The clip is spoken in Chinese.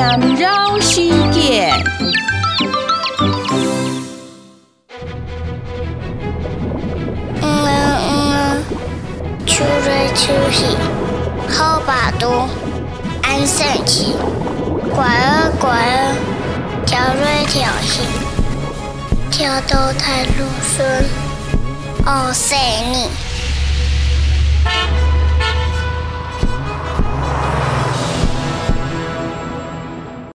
缠绕世界。嗯嗯，秋来秋去，好把多，安生气，拐儿拐儿，挑来挑去，挑到太露孙，哦塞你。